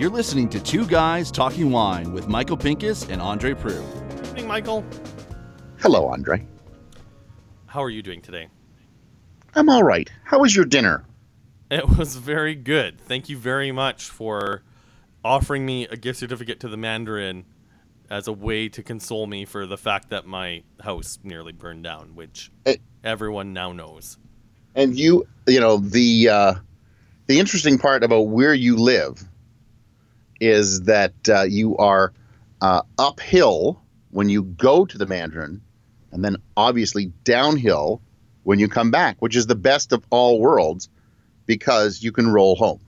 You're listening to Two Guys Talking Wine with Michael Pinkus and Andre Proulx. Good evening, Michael. Hello, Andre. How are you doing today? I'm all right. How was your dinner? It was very good. Thank you very much for offering me a gift certificate to the Mandarin as a way to console me for the fact that my house nearly burned down, which Eh. everyone now knows. And you, you know, the uh, the interesting part about where you live is that uh, you are uh, uphill when you go to the Mandarin, and then obviously downhill when you come back, which is the best of all worlds because you can roll home.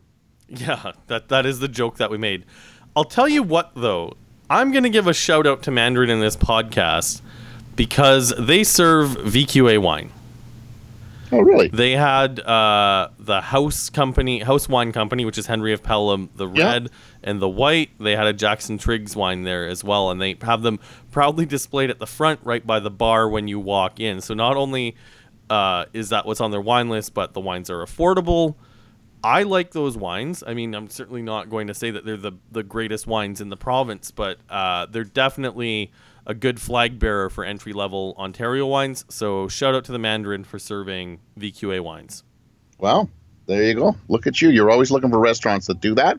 Yeah, that that is the joke that we made. I'll tell you what though, I'm going to give a shout out to Mandarin in this podcast because they serve VQA wine. Oh, really? They had uh, the house company, house wine company, which is Henry of Pelham, the Yeah. red and the white. They had a Jackson Triggs wine there as well, and they have them proudly displayed at the front, right by the bar when you walk in. So not only uh, is that what's on their wine list, but the wines are affordable. I like those wines. I mean, I'm certainly not going to say that they're the, the greatest wines in the province, but uh, they're definitely a good flag bearer for entry level Ontario wines. So shout out to the Mandarin for serving VQA wines. Well, there you go. Look at you. You're always looking for restaurants that do that,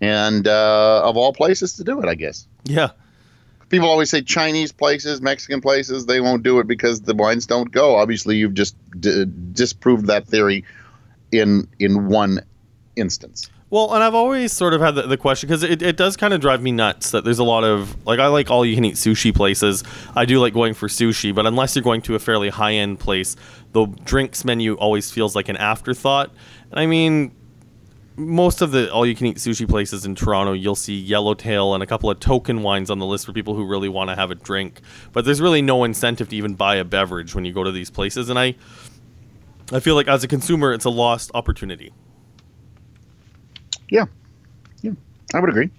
and uh, of all places to do it, I guess. Yeah. people always say Chinese places, Mexican places, they won't do it because the wines don't go. Obviously, you've just d- disproved that theory in in one instance. Well, and I've always sort of had the, the question because it, it does kind of drive me nuts that there's a lot of like I like all you can eat sushi places. I do like going for sushi, but unless you're going to a fairly high end place, the drinks menu always feels like an afterthought. And I mean, most of the all you can eat sushi places in Toronto, you'll see Yellowtail and a couple of token wines on the list for people who really want to have a drink. But there's really no incentive to even buy a beverage when you go to these places, and I I feel like as a consumer, it's a lost opportunity. Yeah, yeah, I would agree.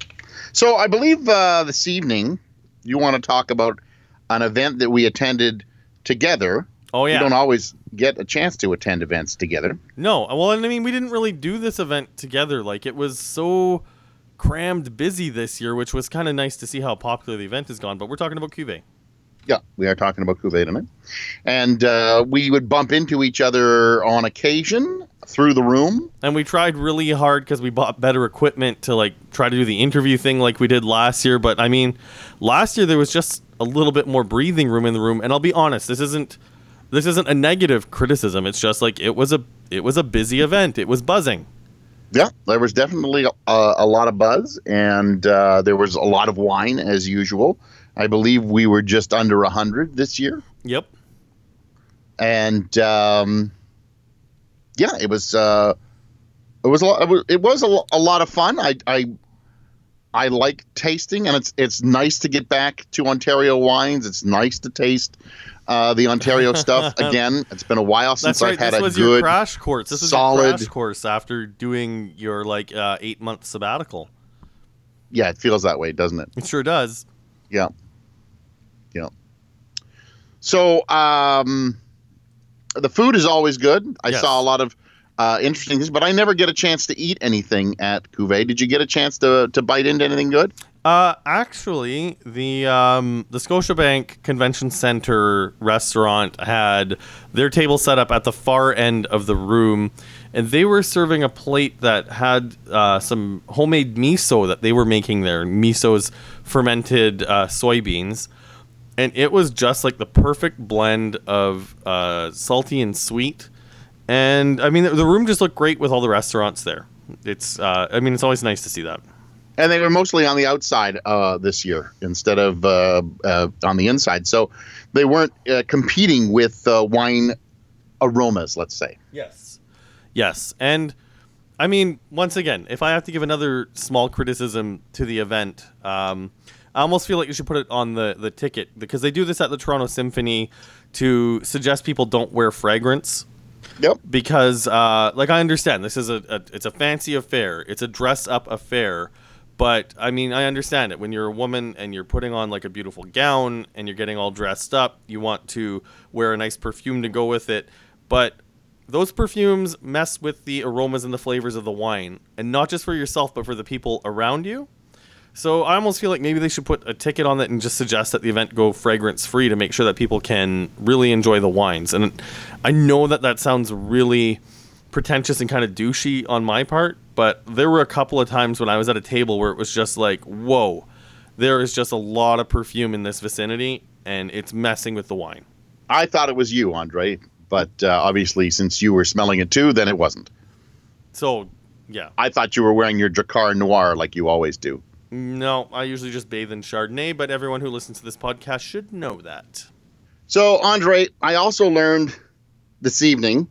So I believe uh, this evening you want to talk about an event that we attended together. Oh yeah. We don't always get a chance to attend events together. No, well, I mean, we didn't really do this event together. Like, it was so crammed busy this year, which was kind of nice to see how popular the event has gone. But we're talking about Cuvée. Yeah, we are talking about Cuvée tonight. And uh, we would bump into each other on occasion through the room. And we tried really hard because we bought better equipment to, like, try to do the interview thing like we did last year. But, I mean, last year there was just a little bit more breathing room in the room. And I'll be honest, this isn't. This isn't a negative criticism. It's just like it was a it was a busy event. It was buzzing. Yeah, there was definitely a, a lot of buzz, and uh, there was a lot of wine as usual. I believe we were just under a hundred this year, Yep. and um, yeah, it was uh, it was a lot, it was, a, a lot of fun. I, I I like tasting, and it's it's nice to get back to Ontario wines. It's nice to taste uh, the Ontario stuff again. It's been a while since right. I've had this a was your good. crash course. This your solid- crash course after doing your like uh, eight month sabbatical. yeah, it feels that way, doesn't it? It sure does. Yeah. Yeah. So um, the food is always good. I Yes. saw a lot of uh, interesting things, but I never get a chance to eat anything at Cuvée. Did you get a chance to, to bite into anything good? Uh, actually, the um, the Scotiabank Convention Center restaurant had their table set up at the far end of the room, and they were serving a plate that had uh, some homemade miso that they were making there. Miso's fermented uh, soybeans, and it was just like the perfect blend of uh, salty and sweet. And I mean, the- room just looked great with all the restaurants there. It's, uh, I mean, it's always nice to see that. And they were mostly on the outside uh, this year instead of uh, uh, on the inside. So they weren't uh, competing with uh, wine aromas, let's say. Yes. Yes. And I mean, once again, if I have to give another small criticism to the event, um, I almost feel like you should put it on the, the ticket because they do this at the Toronto Symphony to suggest people don't wear fragrance. Yep. because uh, like I understand this is a, a it's a fancy affair, it's a dress up affair, but I mean I understand it. When you're a woman and you're putting on like a beautiful gown and you're getting all dressed up, you want to wear a nice perfume to go with it, but those perfumes mess with the aromas and the flavors of the wine, and not just for yourself, but for the people around you. So I almost feel like maybe they should put a ticket on it and just suggest that the event go fragrance free to make sure that people can really enjoy the wines. And I know that that sounds really pretentious and kind of douchey on my part, but there were a couple of times when I was at a table where it was just like, whoa, there is just a lot of perfume in this vicinity, and it's messing with the wine. I thought it was you, Andre, but uh, obviously, since you were smelling it too, then it wasn't. So, yeah. I thought you were wearing your Drakkar Noir like you always do. No, I usually just bathe in Chardonnay, but everyone who listens to this podcast should know that. So, Andre, I also learned this evening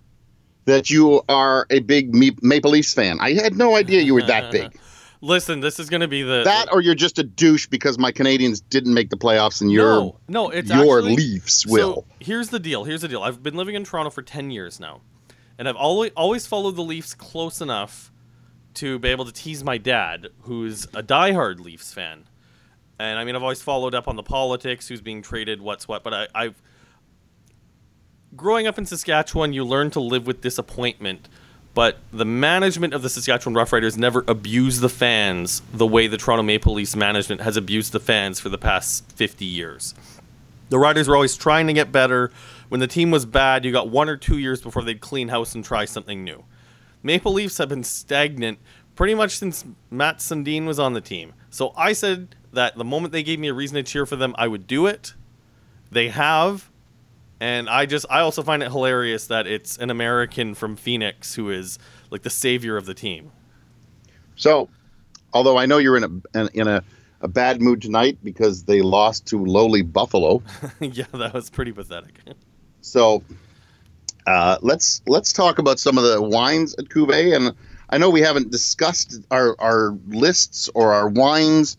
that you are a big Maple Leafs fan. I had no idea you were that big. Listen, this is going to be the that, or you're just a douche because my Canadiens didn't make the playoffs and your no, no, it's your actually, Leafs will. So here's the deal. Here's the deal. I've been living in Toronto for ten years now, and I've always always followed the Leafs close enough to be able to tease my dad, who's a diehard Leafs fan. And I mean, I've always followed up on the politics, who's being traded, what's what. But I, I've growing up in Saskatchewan, you learn to live with disappointment. But the management of the Saskatchewan Roughriders never abused the fans the way the Toronto Maple Leafs management has abused the fans for the past 50 years. The Riders were always trying to get better. When the team was bad, you got one or two years before they'd clean house and try something new. Maple Leafs have been stagnant pretty much since Mats Sundin was on the team. So I said that the moment they gave me a reason to cheer for them, I would do it. They have. And I just, I also find it hilarious that it's an American from Phoenix who is like the savior of the team. So, although I know you're in a in a, a bad mood tonight because they lost to lowly Buffalo. yeah, that was pretty pathetic. So, uh, let's let's talk about some of the wines at Cuvée, and I know we haven't discussed our our lists or our wines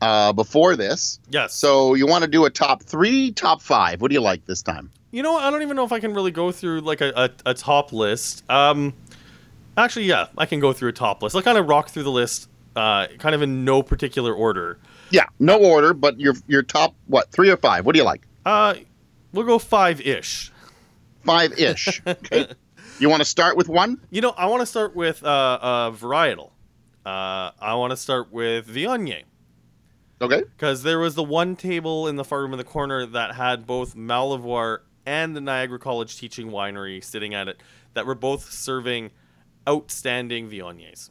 uh, before this. Yes. So you want to do a top three, top five? What do you like this time? You know, I don't even know if I can really go through like a, a, a top list. Um, actually, yeah, I can go through a top list. I'll kind of rock through the list, uh, kind of in no particular order. Yeah, no order, but your your top what three or five? What do you like? Uh, we'll go five ish five ish. Okay. you want to start with one? You know, I want to start with uh, uh, varietal. Uh, I want to start with Viognier. Okay. Because there was the one table in the far room in the corner that had both Malivoire and the Niagara College Teaching Winery sitting at it that were both serving outstanding Viogniers.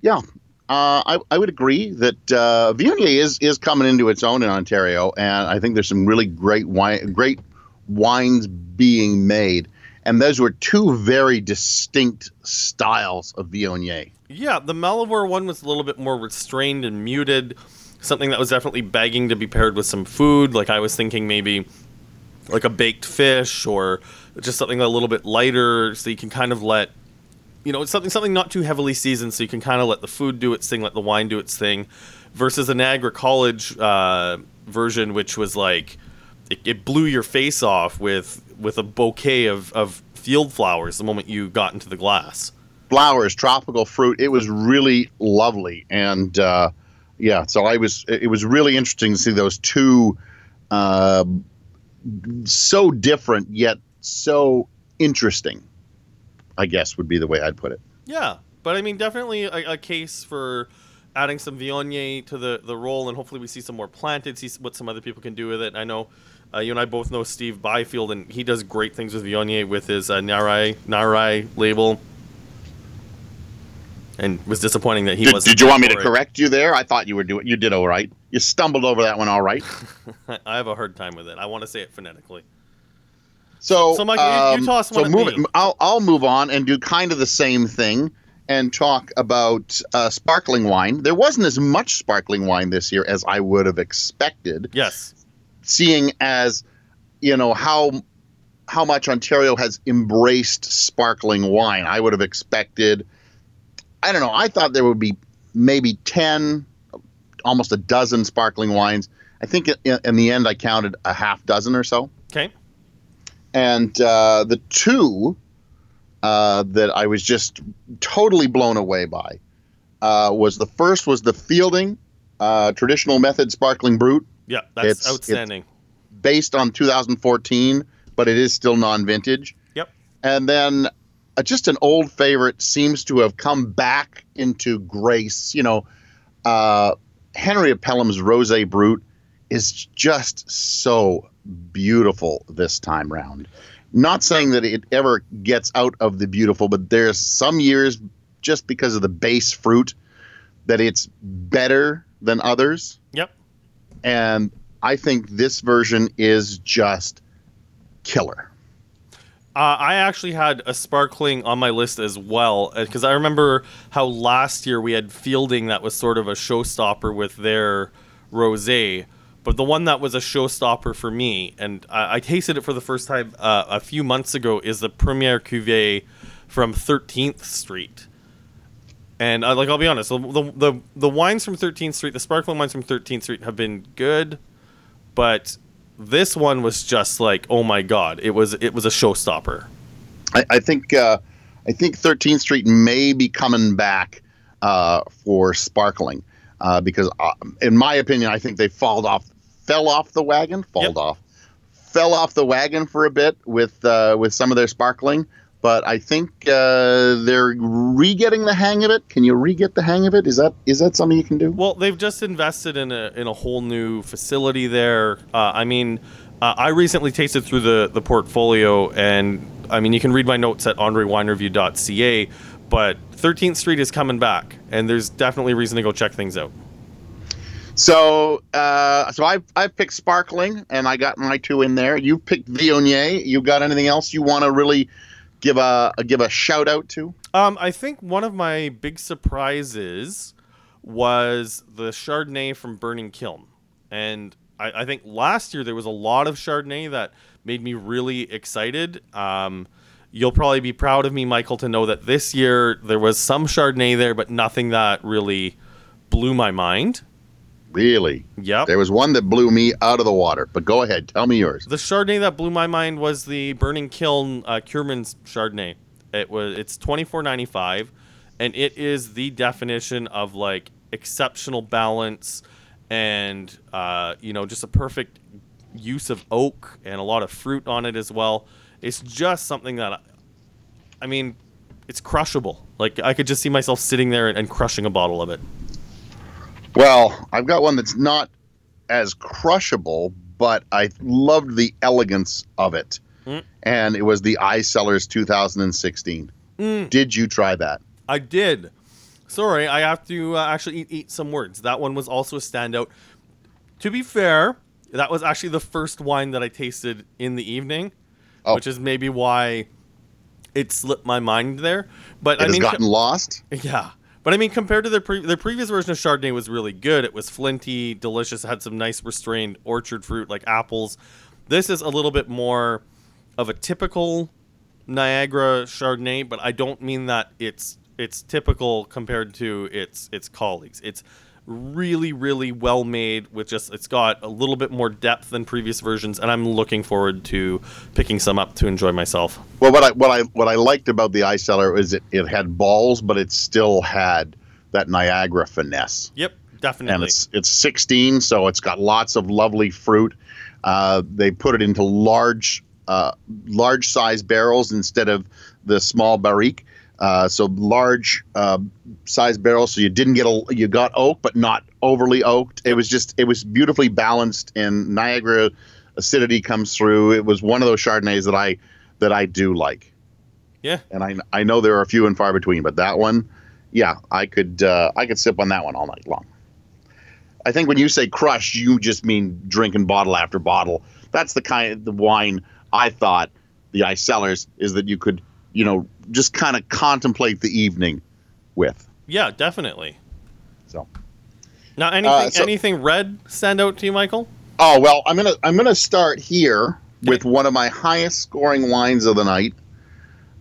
Yeah, uh, I, I would agree that uh, Viognier is is coming into its own in Ontario, and I think there's some really great wine, great wines being made. And those were two very distinct styles of Viognier. Yeah, the Malivoire one was a little bit more restrained and muted, something that was definitely begging to be paired with some food. Like I was thinking maybe like a baked fish or just something a little bit lighter so you can kind of let you know, something something not too heavily seasoned so you can kind of let the food do its thing, let the wine do its thing versus a Niagara College uh, version which was like it, it blew your face off with with a bouquet of, of field flowers the moment you got into the glass. Flowers, tropical fruit. It was really lovely, and uh, yeah, so I was. It was really interesting to see those two, uh, so different yet so interesting. I guess would be the way I'd put it. Yeah, but I mean, definitely a, a case for adding some Viognier to the the role, and hopefully we see some more planted, see what some other people can do with it. I know uh, you and I both know Steve Byfield, and he does great things with Viognier with his uh, Narai Narai label. And was disappointing that he was. Did you want me to correct you there? I thought you were doing. You did all right. You stumbled over that one all right. I have a hard time with it. I want to say it phonetically. So, so Mike, um, you, you, toss one so move it, I'll I'll move on and do kind of the same thing and talk about uh, sparkling wine. There wasn't as much sparkling wine this year as I would have expected. Yes seeing as you know how how much Ontario has embraced sparkling wine. I would have expected I don't know, I thought there would be maybe 10 almost a dozen sparkling wines. I think in, in the end I counted a half dozen or so. Okay. And uh, the two uh, that I was just totally blown away by uh, was the first was the Fielding uh, traditional method sparkling brut yeah, that's it's, outstanding. It's based on 2014, but it is still non-vintage. Yep. and then uh, just an old favorite seems to have come back into grace. You know, uh, Henry of Pelham's Rosé Brut is just so beautiful this time round. Not saying that it ever gets out of the beautiful, but there's some years just because of the base fruit that it's better than others. Yep. And I think this version is just killer. Uh, I actually had a sparkling on my list as well because I remember how last year we had fielding that was sort of a showstopper with their rosé, but the one that was a showstopper for me, and I, I tasted it for the first time uh, a few months ago, is the Premiere Cuvée from 13th Street. And uh, like I'll be honest, the, the the wines from 13th Street, the sparkling wines from 13th Street have been good, but this one was just like, oh my god, it was it was a showstopper. I, I think uh, I think 13th Street may be coming back uh, for sparkling uh, because, uh, in my opinion, I think they fall off fell off the wagon, fall Yep. off, fell off the wagon for a bit with uh, with some of their sparkling. But I think uh, they're re-getting the hang of it. Can you re-get the hang of it? Is that is that something you can do? Well, they've just invested in a in a whole new facility there. Uh, I mean, uh, I recently tasted through the the portfolio, and I mean, you can read my notes at andrewinereview.ca. But 13th Street is coming back, and there's definitely reason to go check things out. So, uh, so I've I've picked sparkling, and I got my two in there. You picked Viognier. You got anything else you want to really give a, give a shout out to? Um, I think one of my big surprises was the Chardonnay from Burning Kiln, and I, I think last year there was a lot of Chardonnay that made me really excited. Um, you'll probably be proud of me, Michael, to know that this year there was some Chardonnay there, but nothing that really blew my mind. Really? Yep. There was one that blew me out of the water. But go ahead, tell me yours. The Chardonnay that blew my mind was the Burning Kiln uh, Chardonnay. It was it's twenty four ninety five, and it is the definition of like exceptional balance and uh, you know just a perfect use of oak and a lot of fruit on it as well. It's just something that I, I mean, it's crushable. Like I could just see myself sitting there and, and crushing a bottle of it. Well, I've got one that's not as crushable, but I loved the elegance of it. Mm. And it was the Icellars 2016. Mm. Did you try that? I did. Sorry, I have to uh, actually eat, eat some words. That one was also a standout. To be fair, that was actually the first wine that I tasted in the evening, Oh. which is maybe why it slipped my mind there. But It I has mean, gotten lost. yeah. But I mean, compared to their pre- their previous version of Chardonnay was really good. It was flinty, delicious. Had some nice restrained orchard fruit like apples. This is a little bit more of a typical Niagara Chardonnay, but I don't mean that it's it's typical compared to its its colleagues. It's really really well made with just it's got a little bit more depth than previous versions and I'm looking forward to picking some up to enjoy myself. Well, what I what I what I liked about the Icellar is it, it had balls, but it still had that Niagara finesse. Yep, definitely. and it's it's 16, so it's got lots of lovely fruit. Uh, they put it into large uh, large size barrels instead of the small barrique. Uh, so large uh, size barrels, so you didn't get a you got oak, but not overly oaked. It was just it was beautifully balanced, and Niagara acidity comes through. It was one of those Chardonnays that I that I do like, yeah. and I I know there are a few and far between, but that one, yeah, I could uh, I could sip on that one all night long. I think when you say crush, you just mean drinking bottle after bottle. That's the kind of the wine I thought the Ice Cellars is that you could, you know, just kind of contemplate the evening with. Yeah, definitely. So, Now, anything Uh, so- anything red stand out to you, Michael? oh well, I'm gonna I'm gonna start here with one of my highest scoring wines of the night,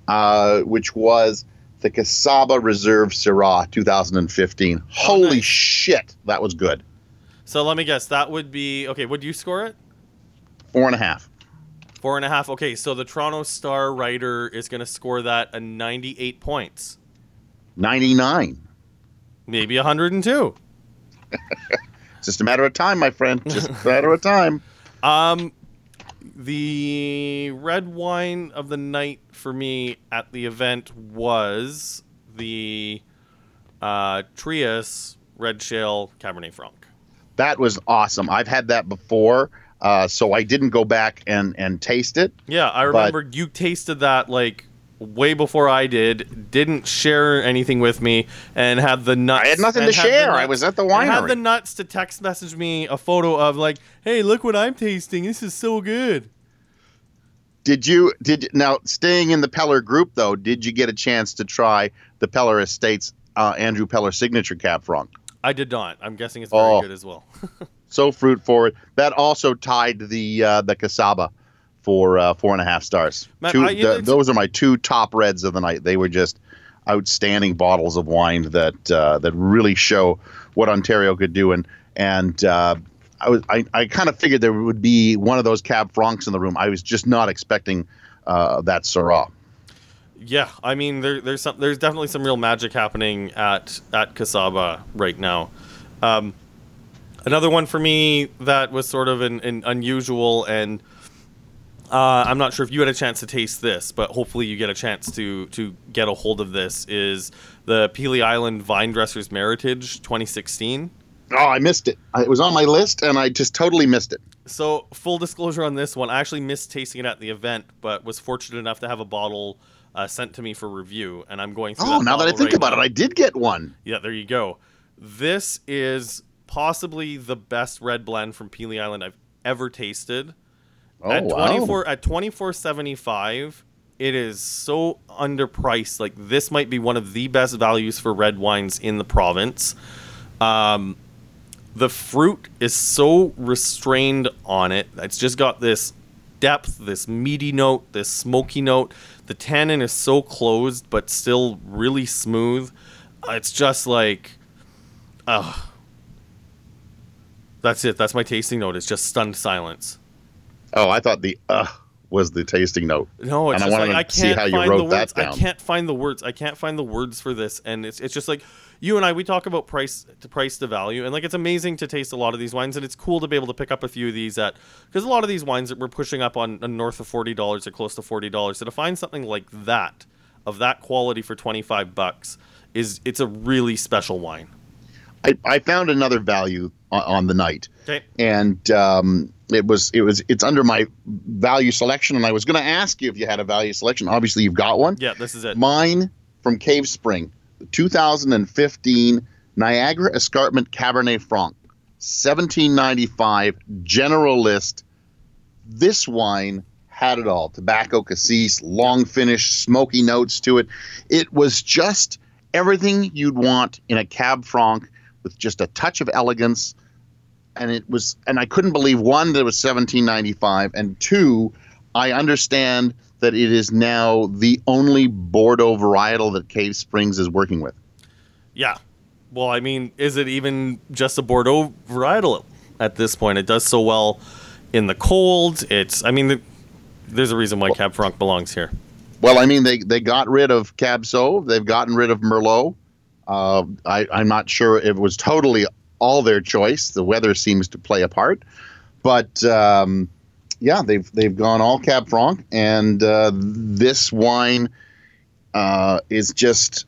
uh, which was the Kacaba Reserve Syrah 2015. Holy nice. shit, that was good. So let me guess. That would be okay. Would you score it? Four and a half. Four and a half. Okay, so the Toronto Star writer is going to score that a 98 points, 99. maybe 102. It's just a matter of time, my friend. Just a matter of time. Um, the red wine of the night for me at the event was the uh, Trius Red Shale Cabernet Franc. That was awesome. I've had that before, uh, so I didn't go back and and taste it. Yeah, I remember you tasted that like way before I did. Didn't share anything with me, and had the nuts. I had nothing to share. I was at the and Had the nuts to text message me a photo of like, "Hey, look what I'm tasting. This is so good." Did you did now staying in the Peller group though? Did you get a chance to try the Peller Estates uh, Andrew Peller signature Cab Franc? I did not. I'm guessing it's very Oh. good as well. So fruit forward. That also tied the uh, the Kacaba for uh, four and a half stars. Man, Two- I- the- it's- those are my two top reds of the night. They were just outstanding bottles of wine that uh, that really show what Ontario could do. And and uh, I was I, I kind of figured there would be one of those Cab Francs in the room. I was just not expecting uh, that Syrah. Yeah, I mean there, there's some there's definitely some real magic happening at at Kacaba right now. Um, another one for me that was sort of an, an unusual and uh, I'm not sure if you had a chance to taste this, but hopefully you get a chance to to get a hold of this. Is the Pelee Island Vine Dressers Meritage 2016? Oh, I missed it. It was on my list, and I just totally missed it. So, full disclosure on this one, I actually missed tasting it at the event, but was fortunate enough to have a bottle uh, sent to me for review, and I'm going through. Oh, now that I think right about now. it, I did get one. Yeah, there you go. This is possibly the best red blend from Pelee Island I've ever tasted. Oh, at wow. 24 at 24.75, it is so underpriced. Like this might be one of the best values for red wines in the province. Um, the fruit is so restrained on it. It's just got this depth, this meaty note, this smoky note. The tannin is so closed, but still really smooth. It's just like, uh, that's it. That's my tasting note. It's just stunned silence. Oh, I thought the uh was the tasting note. No, it's And I just wanted like to I see can't how you find wrote the that words. I can't find the words. I can't find the words for this, and it's it's just like you and I. We talk about price to price to value, and like it's amazing to taste a lot of these wines, and it's cool to be able to pick up a few of these at because a lot of these wines that we're pushing up on, on north of forty dollars or close to forty dollars. So to find something like that of that quality for twenty five bucks is it's a really special wine. I, I found another value on, on the night, Okay. and um, it was it was it's under my value selection. And I was going to ask you if you had a value selection. Obviously, you've got one. Yeah, this is it. Mine from Cave Spring, 2015 Niagara Escarpment Cabernet Franc, 1795 general list. This wine had it all tobacco, cassis, long finish, smoky notes to it. It was just everything you'd want in a Cab Franc with just a touch of elegance. And it was, and I couldn't believe one that it was 1795, and two, I understand that it is now the only Bordeaux varietal that Cave Springs is working with. Yeah. Well, I mean, is it even just a Bordeaux varietal at this point? It does so well in the cold. It's, I mean, the, there's a reason why Cab Franc belongs here. Well, I mean, they, they got rid of Cab Sauv. They've gotten rid of Merlot. Uh, I, I'm not sure it was totally all their choice. The weather seems to play a part, but um, yeah, they've they've gone all Cab Franc, and uh, this wine uh, is just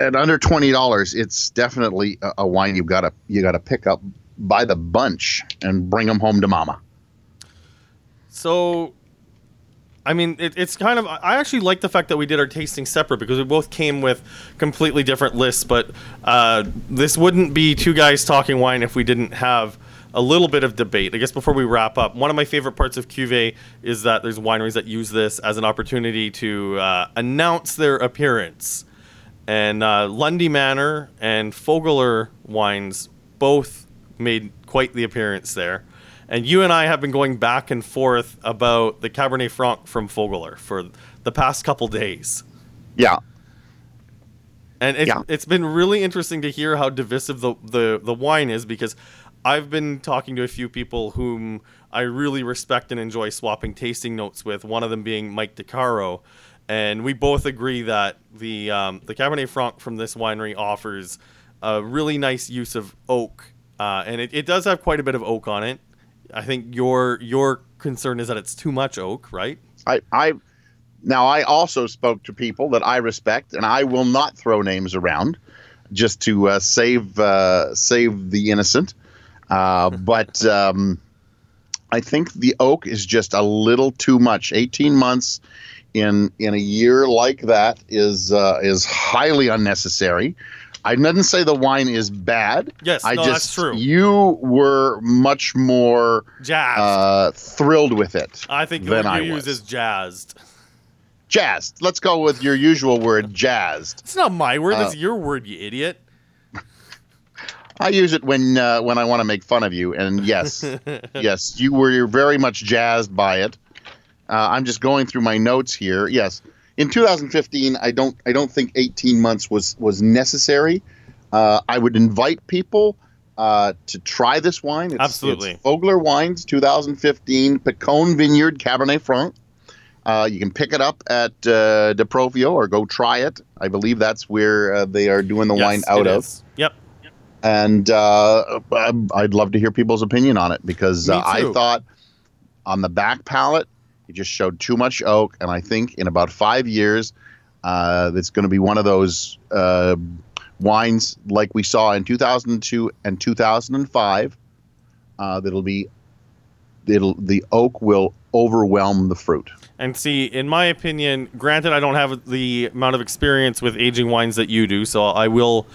at under twenty dollars. It's definitely a, a wine you've got to you got to pick up by the bunch and bring them home to mama. So, I mean, it, it's kind of. I actually like the fact that we did our tasting separate because we both came with completely different lists. But uh, this wouldn't be two guys talking wine if we didn't have a little bit of debate. I guess before we wrap up, one of my favorite parts of Cuvée is that there's wineries that use this as an opportunity to uh, announce their appearance. And uh, Lundy Manor and Fogler wines both made quite the appearance there. And you and I have been going back and forth about the Cabernet Franc from Fogler for the past couple days. Yeah, And it's, Yeah. it's been really interesting to hear how divisive the, the, the wine is because I've been talking to a few people whom I really respect and enjoy swapping tasting notes with, one of them being Mike DiCaro. And we both agree that the, um, the Cabernet Franc from this winery offers a really nice use of oak. Uh, and it, it does have quite a bit of oak on it. I think your your concern is that it's too much oak, right? I, I now I also spoke to people that I respect, and I will not throw names around just to uh, save uh, save the innocent. Uh, but um, I think the oak is just a little too much. Eighteen months in in a year like that is uh, is highly unnecessary. I didn't say the wine is bad. Yes, I no, just that's true. you were much more Jazzed. uh, thrilled with it. I think the than I you use was. is jazzed. jazzed. Let's go with your usual word, jazzed. It's not my word. Uh, That's your word, you idiot. I use it when uh, when I want to make fun of you, and yes, yes, you were very much jazzed by it. Uh, I'm just going through my notes here. Yes, in 2015, I don't I don't think 18 months was was necessary. Uh, I would invite people uh, to try this wine. It's, Absolutely. it's Fogler Wines 2015 Picon Vineyard Cabernet Franc. Uh, you can pick it up at uh, Di Profio or go try it. I believe that's where uh, they are doing the Yes, wine out it of is. Yep. and uh, I'd love to hear people's opinion on it because uh, I thought on the back palate it just showed too much oak, and I think in about five years, uh, it's going to be one of those uh, wines like we saw in 2002 and 2005. Uh, that'll be it'll the oak will overwhelm the fruit. And see, in my opinion, granted, I don't have the amount of experience with aging wines that you do, so I will,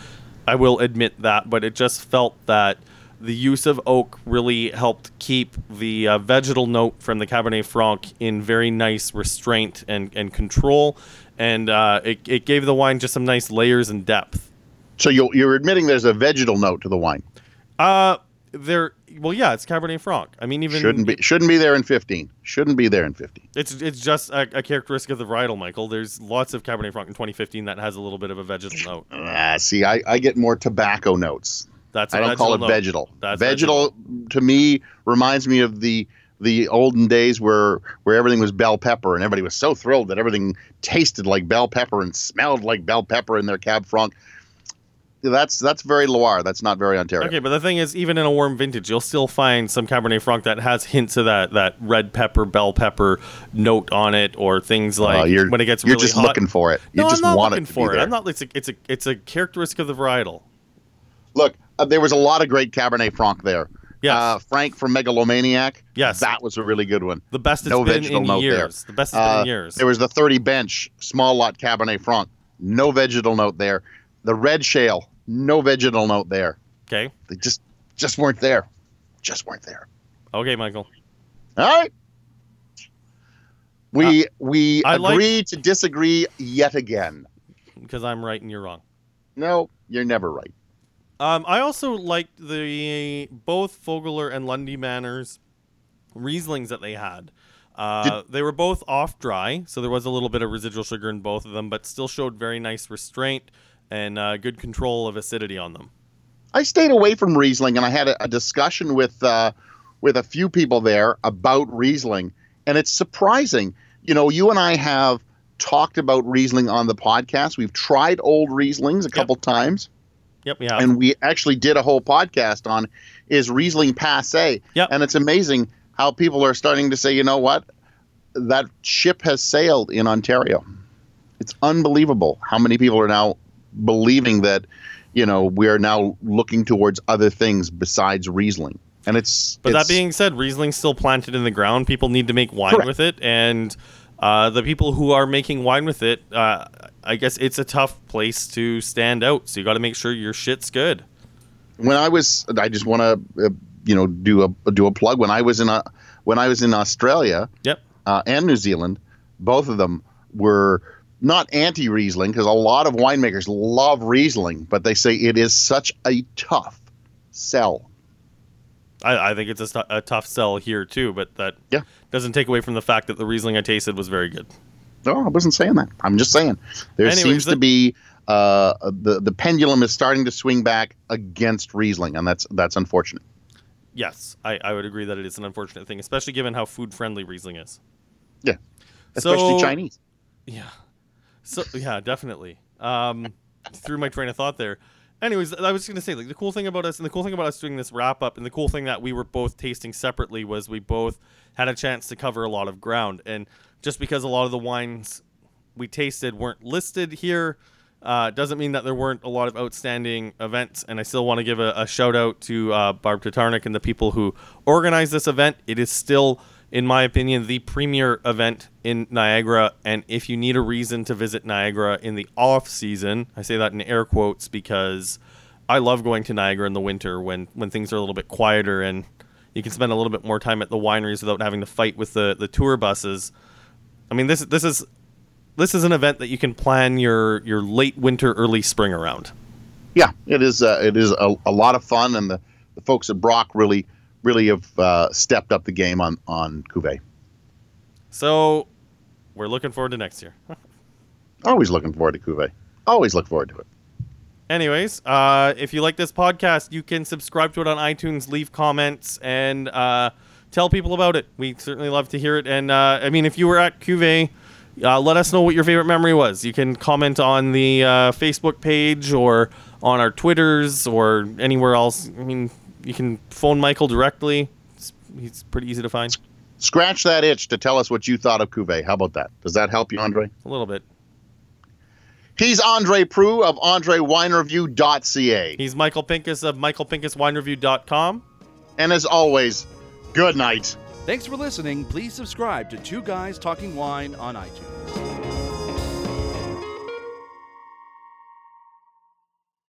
I will admit that. But it just felt that the use of oak really helped keep the uh, vegetal note from the Cabernet Franc in very nice restraint and, and control, and uh, it, it gave the wine just some nice layers and depth. So you're, you're admitting there's a vegetal note to the wine. Uh, there. Well, yeah, it's Cabernet Franc. I mean, even Shouldn't be shouldn't be there in 15. Shouldn't be there in 15. It's it's just a, a characteristic of the varietal, Michael. There's lots of Cabernet Franc in 2015 that has a little bit of a vegetal note. Ah, see, I, I get more tobacco notes. That's I don't call it note. vegetal. That's vegetal to me reminds me of the the olden days where where everything was bell pepper and everybody was so thrilled that everything tasted like bell pepper and smelled like bell pepper in their cab franc. That's that's very Loire. That's not very Ontario. Okay, but the thing is, even in a warm vintage, you'll still find some Cabernet Franc that has hints of that that red pepper, bell pepper note on it, or things like Uh, you're, when it gets you're really just hot. looking for it. You no, just I'm not want looking it for it. there. I'm not. It's a it's a it's a characteristic of the varietal. Look, uh, there was a lot of great Cabernet Franc there. Yes. Uh, Frank from Megalomaniac. Yes. That was a really good one. The best it's no been vegetal in note there. years. The best it's been Uh, in years. There was the 30 bench small lot Cabernet Franc. No vegetal note there. The red shale. No vegetal note there. okay. They just just weren't there. Just weren't there. Okay, Michael. All right. We we Uh, I like- agree to disagree yet again. Because I'm right and you're wrong. No, you're never right. Um, I also liked the both Fogler and Lundy Manors Rieslings that they had. Uh, they were both off dry, so there was a little bit of residual sugar in both of them, but still showed very nice restraint and uh, good control of acidity on them. I stayed away from Riesling, and I had a, a discussion with uh, with a few people there about Riesling, and it's surprising. You know, you and I have talked about Riesling on the podcast. We've tried old Rieslings a couple times, Yep, yeah. and we actually did a whole podcast on is Riesling passe. Yep. And it's amazing how people are starting to say, you know what, that ship has sailed in Ontario. It's unbelievable how many people are now believing that, you know, we are now looking towards other things besides Riesling. And it's But it's- that being said, Riesling's still planted in the ground. People need to make wine Correct. with it, and uh, the people who are making wine with it, uh, I guess it's a tough place to stand out. So you got to make sure your shit's good. when I was, I just want to, uh, you know, do a do a plug. When I was in a, when I was in Australia, Yep. uh, and New Zealand, both of them were not anti Riesling because a lot of winemakers love Riesling, but they say it is such a tough sell. I, I think it's a, a tough sell here too, but that Yeah. doesn't take away from the fact that the Riesling I tasted was very good. No, I wasn't saying that. I'm just saying there Anyways, seems the- to be uh, the the pendulum is starting to swing back against Riesling, and that's that's unfortunate. Yes, I, I would agree that it is an unfortunate thing, especially given how food friendly Riesling is. Yeah, especially So- Chinese. Yeah. So yeah, definitely. Um, through my train of thought there. Anyways, I was just to say like the cool thing about us and the cool thing about us doing this wrap up and the cool thing that we were both tasting separately was we both had a chance to cover a lot of ground. And just because a lot of the wines we tasted weren't listed here, uh, doesn't mean that there weren't a lot of outstanding events. And I still want to give a, a shout out to uh, Barb Tatarnic and the people who organized this event. It is still, in my opinion, the premier event in Niagara. And if you need a reason to visit Niagara in the off season, I say that in air quotes because I love going to Niagara in the winter when when things are a little bit quieter and you can spend a little bit more time at the wineries without having to fight with the the tour buses. I mean, this this is this is an event that you can plan your your late winter, early spring around. Yeah, it is. Uh, it is a, a lot of fun, and the, the folks at Brock really really have uh, stepped up the game on on Cuvée. So we're looking forward to next year. Always looking forward to Cuvée. Always look forward to it. Anyways, uh, if you like this podcast, you can subscribe to it on iTunes, leave comments, and uh, tell people about it. We certainly love to hear it. And uh, I mean, if you were at Cuvée, uh, let us know what your favorite memory was. You can comment on the uh, Facebook page or on our Twitters or anywhere else. I mean, you can phone Michael directly. It's, he's pretty easy to find. Scratch that itch to tell us what you thought of Cuvée. How about that? Does that help you, Andre? A little bit. He's Andre Proulx of AndreWineReview.ca. He's Michael Pinkus of MichaelPinkusWineReview.com. And as always, good night. Thanks for listening. Please subscribe to Two Guys Talking Wine on iTunes.